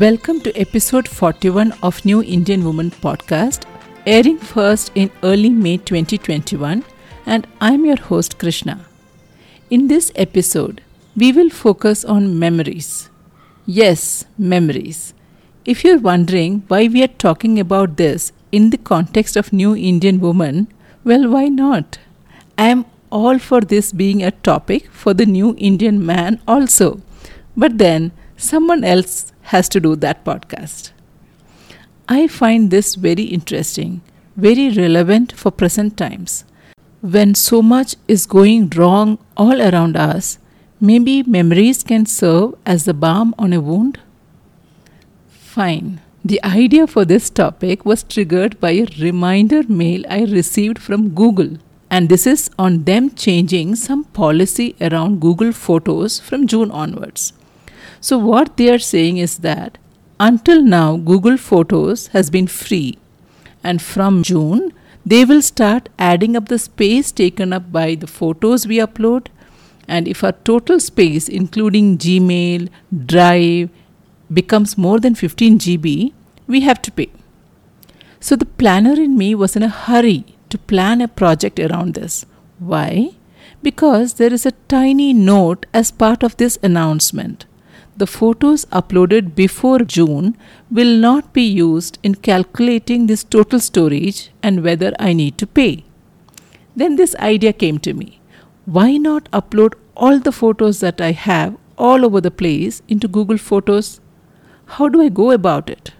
Welcome to episode 41 of New Indian Woman podcast, airing first in early May 2021, and I'm your host Krishna. In this episode, we will focus on memories. Yes, memories. If you're wondering why we are talking about this in the context of New Indian Woman, well, why not? I am all for this being a topic for the New Indian Man also. But then, someone else has to do that podcast. I find this very interesting, very relevant for present times. When so much is going wrong all around us, maybe memories can serve as the balm on a wound? Fine. The idea for this topic was triggered by a reminder mail I received from Google. And this is on them changing some policy around Google Photos from June onwards. So, what they are saying is that until now, Google Photos has been free, and from June, they will start adding up the space taken up by the photos we upload. And if our total space, including Gmail, Drive, becomes more than 15 GB, we have to pay. So the planner in me was in a hurry to plan a project around this. Why? Because there is a tiny note as part of this announcement the photos uploaded before June will not be used in calculating this total storage and whether I need to pay. Then this idea came to me. Why not upload all the photos that I have all over the place into Google Photos? How do I go about it?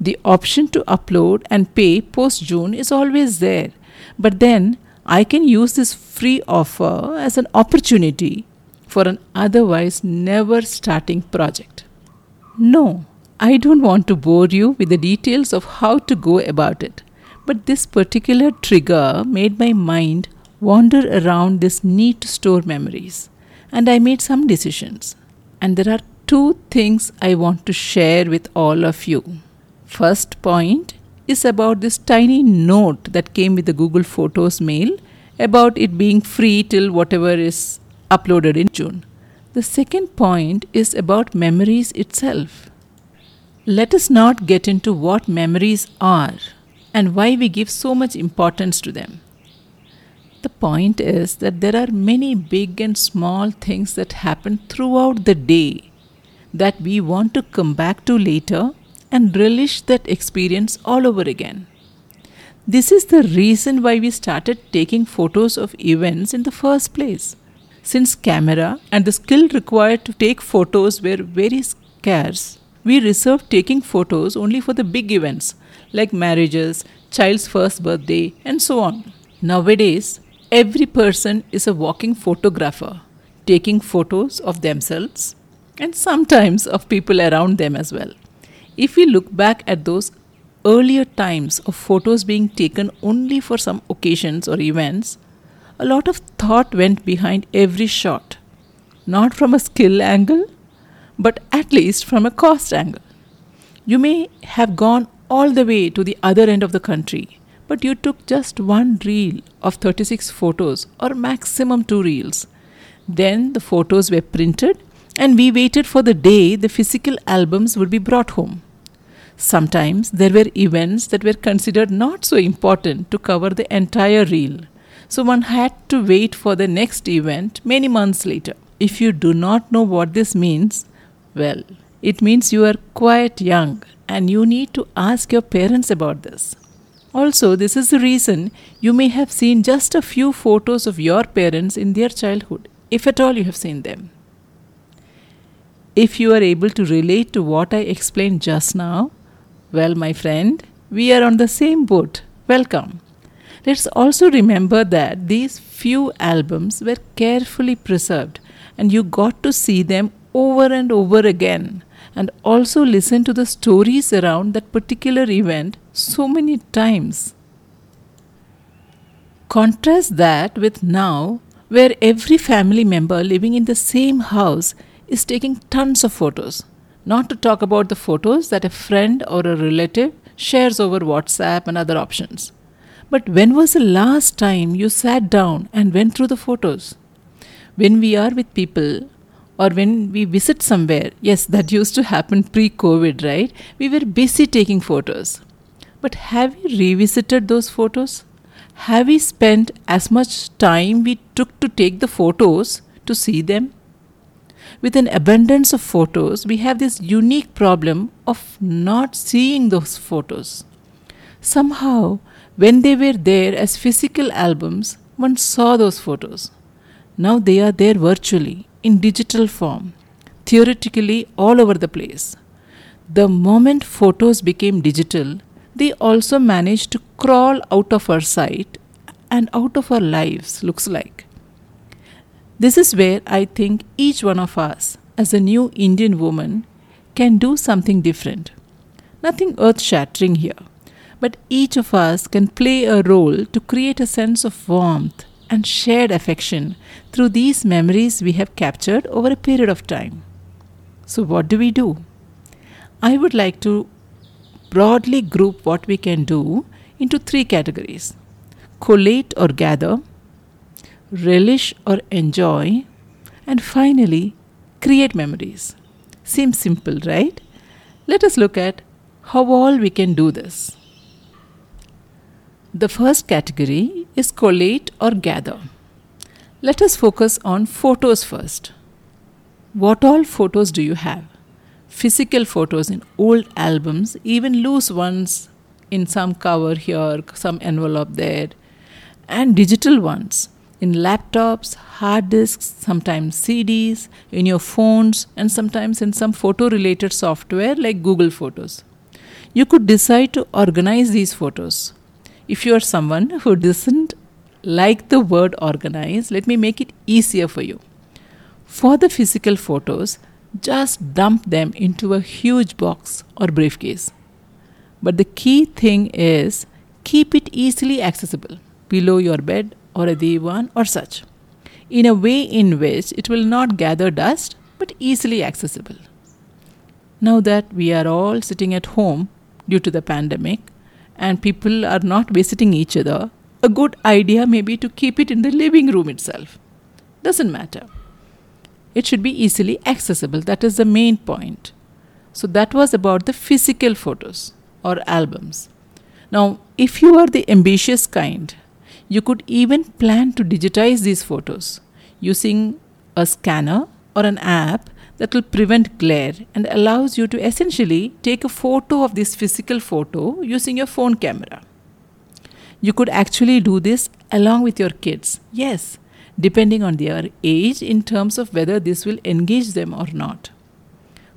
The option to upload and pay post June is always there, but then I can use this free offer as an opportunity for an otherwise never starting project. No, I don't want to bore you with the details of how to go about it, but this particular trigger made my mind wander around this need to store memories, and I made some decisions. And there are two things I want to share with all of you. First point is about this tiny note that came with the Google Photos mail about it being free till whatever is uploaded in June. The second point is about memories itself. Let us not get into what memories are and why we give so much importance to them. The point is that there are many big and small things that happen throughout the day that we want to come back to later and relish that experience all over again. This is the reason why we started taking photos of events in the first place. Since camera and the skill required to take photos were very scarce, we reserved taking photos only for the big events like marriages, child's first birthday, and so on. Nowadays, every person is a walking photographer, taking photos of themselves and sometimes of people around them as well. If we look back at those earlier times of photos being taken only for some occasions or events, a lot of thought went behind every shot. Not from a skill angle, but at least from a cost angle. You may have gone all the way to the other end of the country, but you took just one reel of 36 photos or maximum two reels. Then the photos were printed and we waited for the day the physical albums would be brought home. Sometimes there were events that were considered not so important to cover the entire reel so one had to wait for the next event many months later. If you do not know what this means, well, it means you are quite young and you need to ask your parents about this. Also, this is the reason you may have seen just a few photos of your parents in their childhood, if at all you have seen them. If you are able to relate to what I explained just now, well, my friend, we are on the same boat. Welcome. Let's also remember that these few albums were carefully preserved and you got to see them over and over again and also listen to the stories around that particular event so many times. Contrast that with now, where every family member living in the same house is taking tons of photos. Not to talk about the photos that a friend or a relative shares over WhatsApp and other options. But when was the last time you sat down and went through the photos? When we are with people, or when we visit somewhere, yes, that used to happen pre COVID, right? We were busy taking photos. But have we revisited those photos? Have we spent as much time we took to take the photos to see them? With an abundance of photos, we have this unique problem of not seeing those photos. Somehow, when they were there as physical albums, one saw those photos. Now they are there virtually, in digital form, theoretically all over the place. The moment photos became digital, they also managed to crawl out of our sight and out of our lives, looks like. This is where I think each one of us, as a new Indian woman, can do something different. Nothing earth shattering here, but each of us can play a role to create a sense of warmth and shared affection through these memories we have captured over a period of time. So, what do we do? I would like to broadly group what we can do into three categories collate or gather, relish or enjoy, and finally, create memories. Seems simple, right? Let us look at how all we can do this. The first category is collate or gather. Let us focus on photos first. What all photos do you have? Physical photos in old albums, even loose ones in some cover here, some envelope there, and digital ones in laptops, hard disks, sometimes CDs, in your phones, and sometimes in some photo related software like Google Photos. You could decide to organize these photos. If you are someone who doesn't like the word organize, let me make it easier for you. For the physical photos, just dump them into a huge box or briefcase. But the key thing is keep it easily accessible below your bed or a divan or such, in a way in which it will not gather dust but easily accessible. Now that we are all sitting at home due to the pandemic and people are not visiting each other, a good idea may be to keep it in the living room itself. Doesn't matter. It should be easily accessible. That is the main point. So, that was about the physical photos or albums. Now, if you are the ambitious kind you could even plan to digitize these photos using a scanner or an app that will prevent glare and allows you to essentially take a photo of this physical photo using your phone camera. You could actually do this along with your kids. Yes, depending on their age in terms of whether this will engage them or not.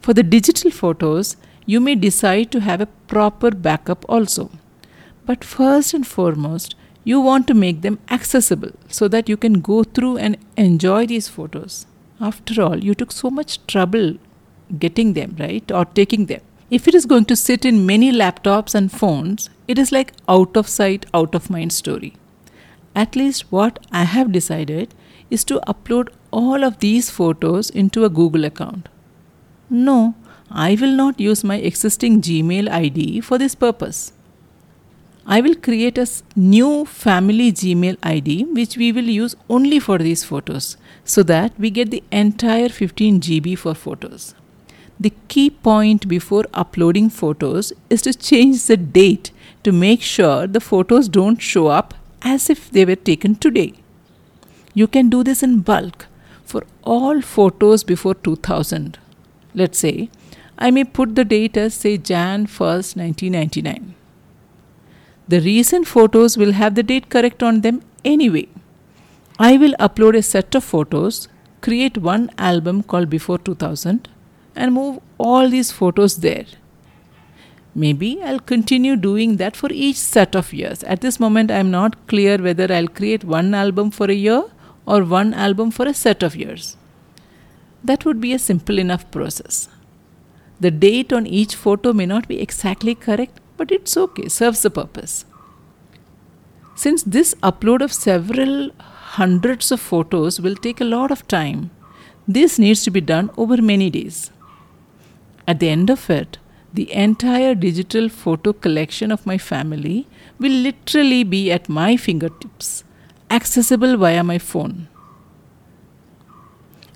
For the digital photos, you may decide to have a proper backup also. But first and foremost, you want to make them accessible so that you can go through and enjoy these photos. After all, you took so much trouble getting them, right? Or taking them. If it is going to sit in many laptops and phones, it is like out of sight, out of mind story. At least what I have decided is to upload all of these photos into a Google account. No, I will not use my existing Gmail ID for this purpose. I will create a new family Gmail ID which we will use only for these photos so that we get the entire 15 GB for photos. The key point before uploading photos is to change the date to make sure the photos don't show up as if they were taken today. You can do this in bulk for all photos before 2000. Let's say I may put the date as say Jan 1st 1999. The recent photos will have the date correct on them anyway. I will upload a set of photos, create one album called Before 2000, and move all these photos there. Maybe I'll continue doing that for each set of years. At this moment, I'm not clear whether I'll create one album for a year or one album for a set of years. That would be a simple enough process. The date on each photo may not be exactly correct, but it's okay, serves the purpose. Since this upload of several hundreds of photos will take a lot of time, this needs to be done over many days. At the end of it, the entire digital photo collection of my family will literally be at my fingertips, accessible via my phone.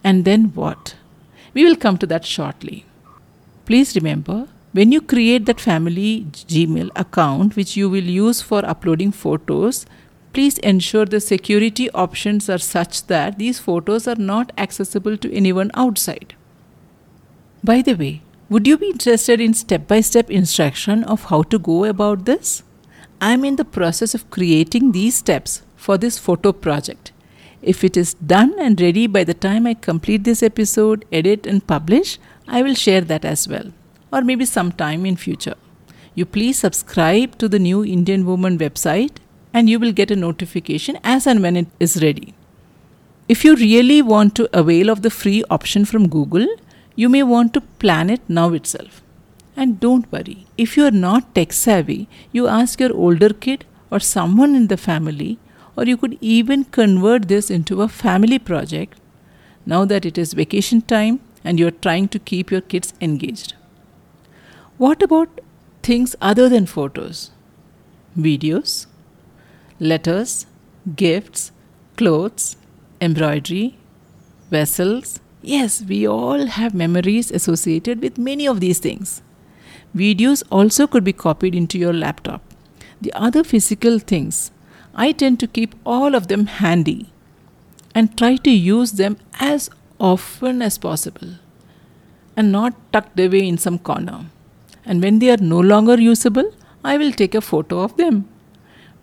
And then what? We will come to that shortly. Please remember when you create that family Gmail account, which you will use for uploading photos, please ensure the security options are such that these photos are not accessible to anyone outside. By the way, would you be interested in step by step instruction of how to go about this? I am in the process of creating these steps for this photo project. If it is done and ready by the time I complete this episode, edit and publish, I will share that as well or maybe sometime in future. You please subscribe to the new Indian Woman website and you will get a notification as and when it is ready. If you really want to avail of the free option from Google, you may want to plan it now itself. And don't worry, if you are not tech savvy, you ask your older kid or someone in the family, or you could even convert this into a family project now that it is vacation time and you are trying to keep your kids engaged. What about things other than photos? Videos, letters, gifts, clothes, embroidery, vessels. Yes, we all have memories associated with many of these things. Videos also could be copied into your laptop. The other physical things, I tend to keep all of them handy and try to use them as often as possible and not tucked away in some corner and when they are no longer usable, I will take a photo of them.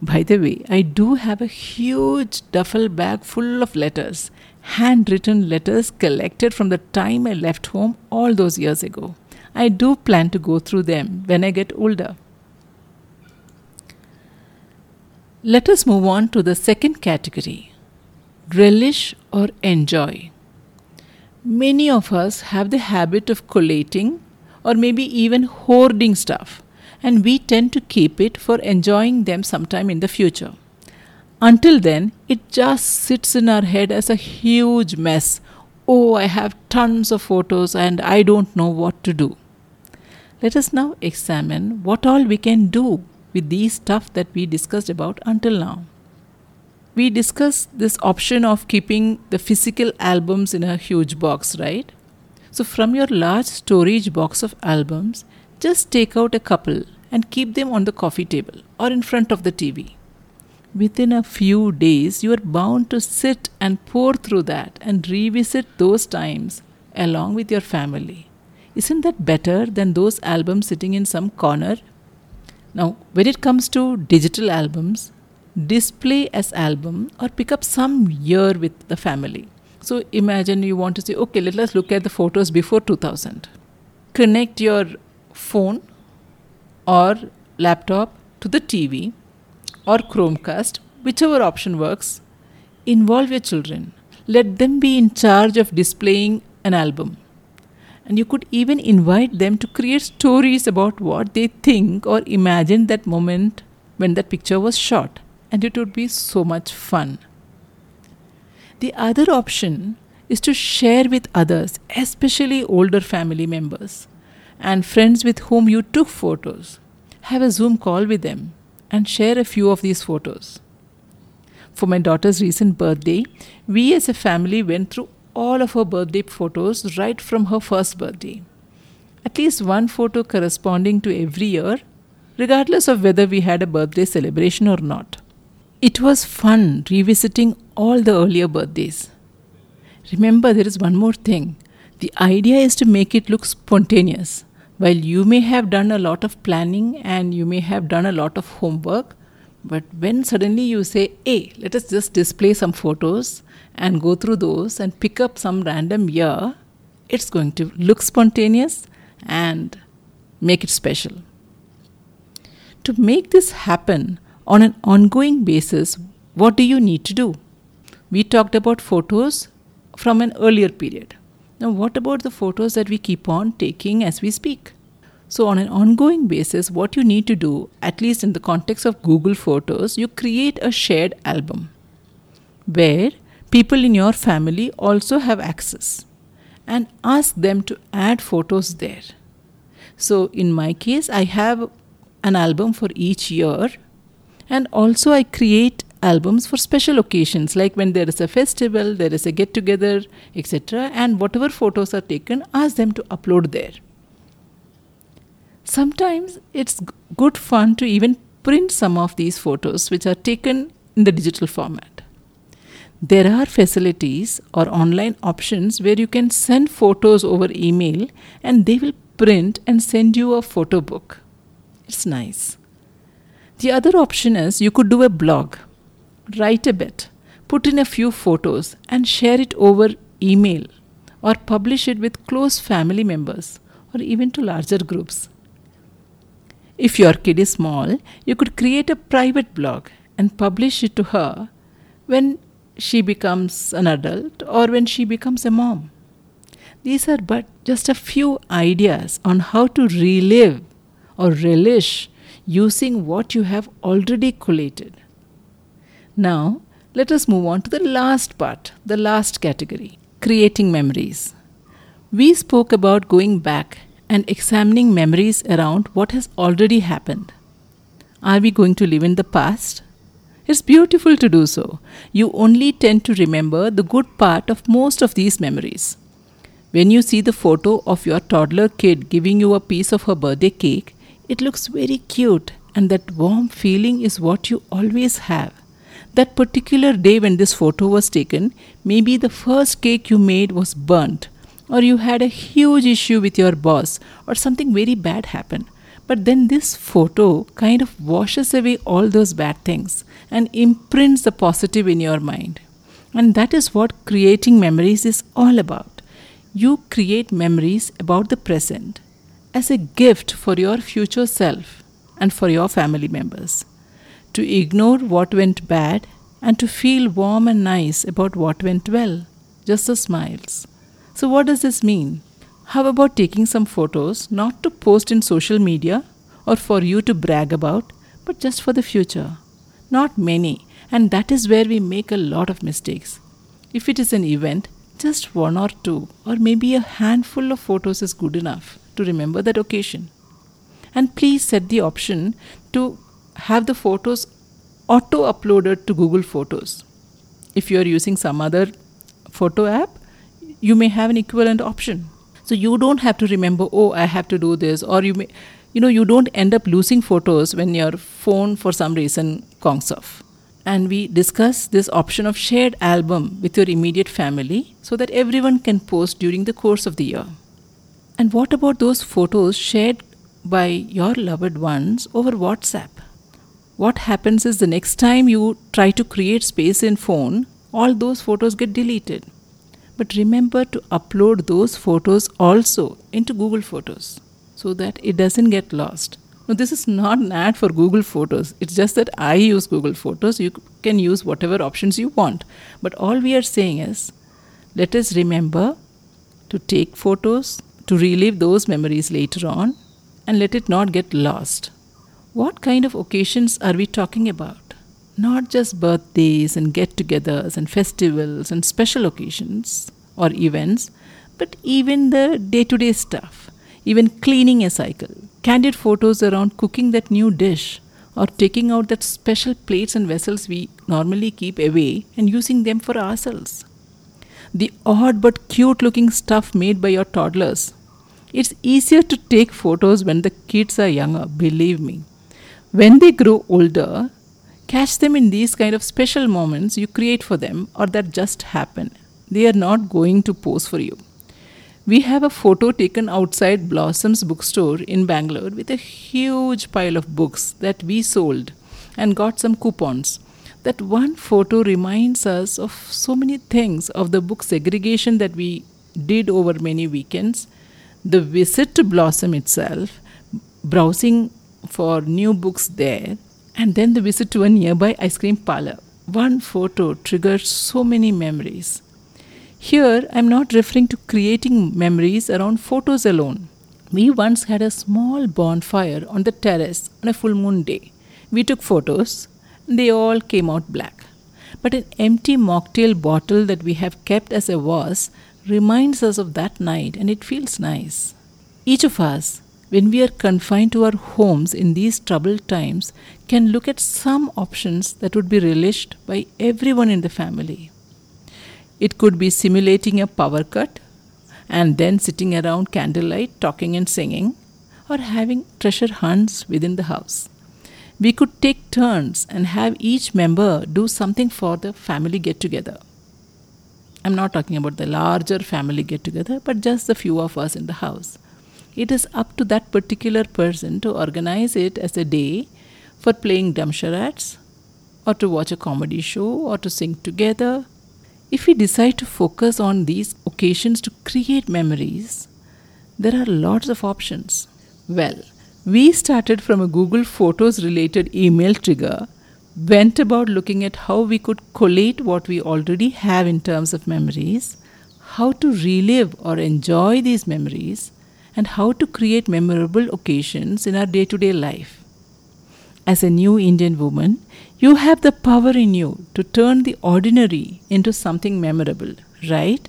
By the way, I do have a huge duffel bag full of letters, handwritten letters collected from the time I left home all those years ago. I do plan to go through them when I get older. Let us move on to the second category relish or enjoy. Many of us have the habit of collating or maybe even hoarding stuff, and we tend to keep it for enjoying them sometime in the future. Until then, it just sits in our head as a huge mess. Oh, I have tons of photos and I don't know what to do. Let us now examine what all we can do with these stuff that we discussed about until now. We discussed this option of keeping the physical albums in a huge box, right? So, from your large storage box of albums, just take out a couple and keep them on the coffee table or in front of the TV. Within a few days, you are bound to sit and pore through that and revisit those times along with your family. Isn't that better than those albums sitting in some corner? Now, when it comes to digital albums, display as album or pick up some year with the family. So imagine you want to say, okay, let us look at the photos before 2000. Connect your phone or laptop to the TV or Chromecast, whichever option works. Involve your children. Let them be in charge of displaying an album. And you could even invite them to create stories about what they think or imagine that moment when that picture was shot. And it would be so much fun. The other option is to share with others, especially older family members and friends with whom you took photos. Have a Zoom call with them and share a few of these photos. For my daughter's recent birthday, we as a family went through all of her birthday photos right from her first birthday. At least one photo corresponding to every year, regardless of whether we had a birthday celebration or not. It was fun revisiting all the earlier birthdays. Remember, there is one more thing. The idea is to make it look spontaneous. While you may have done a lot of planning and you may have done a lot of homework, but when suddenly you say, hey, let us just display some photos and go through those and pick up some random year, it's going to look spontaneous and make it special. To make this happen, on an ongoing basis, what do you need to do? We talked about photos from an earlier period. Now, what about the photos that we keep on taking as we speak? So, on an ongoing basis, what you need to do, at least in the context of Google Photos, you create a shared album where people in your family also have access and ask them to add photos there. So, in my case, I have an album for each year and also I create albums for special occasions like when there is a festival, there is a get together, etc. And whatever photos are taken, ask them to upload there. Sometimes it's good fun to even print some of these photos which are taken in the digital format. There are facilities or online options where you can send photos over email and they will print and send you a photo book. It's nice. The other option is you could do a blog, write a bit, put in a few photos, and share it over email or publish it with close family members or even to larger groups. If your kid is small, you could create a private blog and publish it to her when she becomes an adult or when she becomes a mom. These are but just a few ideas on how to relive or relish using what you have already collated. Now, let us move on to the last part, the last category creating memories. We spoke about going back and examining memories around what has already happened. Are we going to live in the past? It's beautiful to do so. You only tend to remember the good part of most of these memories. When you see the photo of your toddler kid giving you a piece of her birthday cake, it looks very cute, and that warm feeling is what you always have. That particular day when this photo was taken, maybe the first cake you made was burnt, or you had a huge issue with your boss, or something very bad happened. But then this photo kind of washes away all those bad things and imprints the positive in your mind. And that is what creating memories is all about. You create memories about the present as a gift for your future self and for your family members. To ignore what went bad and to feel warm and nice about what went well. Just the smiles. So, what does this mean? How about taking some photos not to post in social media or for you to brag about, but just for the future? Not many, and that is where we make a lot of mistakes. If it is an event, just one or two, or maybe a handful of photos is good enough to remember that occasion. And please set the option to have the photos auto uploaded to Google Photos. If you are using some other photo app, you may have an equivalent option. So you don't have to remember, oh, I have to do this, or you may, you know, you don't end up losing photos when your phone for some reason conks off. And we discuss this option of shared album with your immediate family so that everyone can post during the course of the year. And what about those photos shared by your loved ones over WhatsApp? What happens is the next time you try to create space in phone, all those photos get deleted. But remember to upload those photos also into Google Photos so that it doesn't get lost. Now, this is not an ad for Google Photos. It's just that I use Google Photos. You can use whatever options you want. But all we are saying is let us remember to take photos, to relive those memories later on and let it not get lost. What kind of occasions are we talking about? Not just birthdays and get togethers and festivals and special occasions or events, but even the day to day stuff, even cleaning a cycle, candid photos around cooking that new dish, or taking out that special plates and vessels we normally keep away and using them for ourselves. The odd but cute looking stuff made by your toddlers it's easier to take photos when the kids are younger, believe me. When they grow older, catch them in these kind of special moments you create for them or that just happen. They are not going to pose for you. We have a photo taken outside Blossom's bookstore in Bangalore with a huge pile of books that we sold and got some coupons. That one photo reminds us of so many things of the book segregation that we did over many weekends the visit to Blossom itself, browsing for new books there, and then the visit to a nearby ice cream parlor. One photo triggers so many memories. Here, I'm not referring to creating memories around photos alone. We once had a small bonfire on the terrace on a full moon day. We took photos, they all came out black. But an empty mocktail bottle that we have kept as a vase reminds us of that night and it feels nice. Each of us when we are confined to our homes in these troubled times, can look at some options that would be relished by everyone in the family. It could be simulating a power cut and then sitting around candlelight talking and singing, or having treasure hunts within the house. We could take turns and have each member do something for the family get together. I'm not talking about the larger family get together, but just the few of us in the house. It is up to that particular person to organize it as a day for playing dumb or to watch a comedy show, or to sing together. If we decide to focus on these occasions to create memories, there are lots of options. Well, we started from a Google Photos related email trigger, went about looking at how we could collate what we already have in terms of memories, how to relive or enjoy these memories, and how to create memorable occasions in our day to day life. As a new Indian woman, you have the power in you to turn the ordinary into something memorable, right?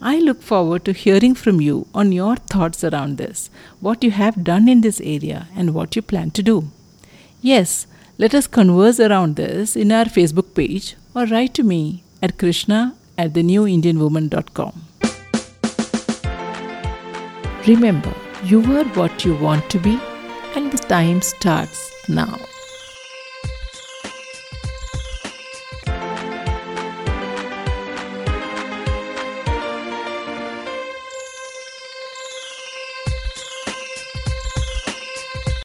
I look forward to hearing from you on your thoughts around this, what you have done in this area, and what you plan to do. Yes, let us converse around this in our Facebook page or write to me at krishna at thenewindianwoman.com. Remember, you are what you want to be, and the time starts now.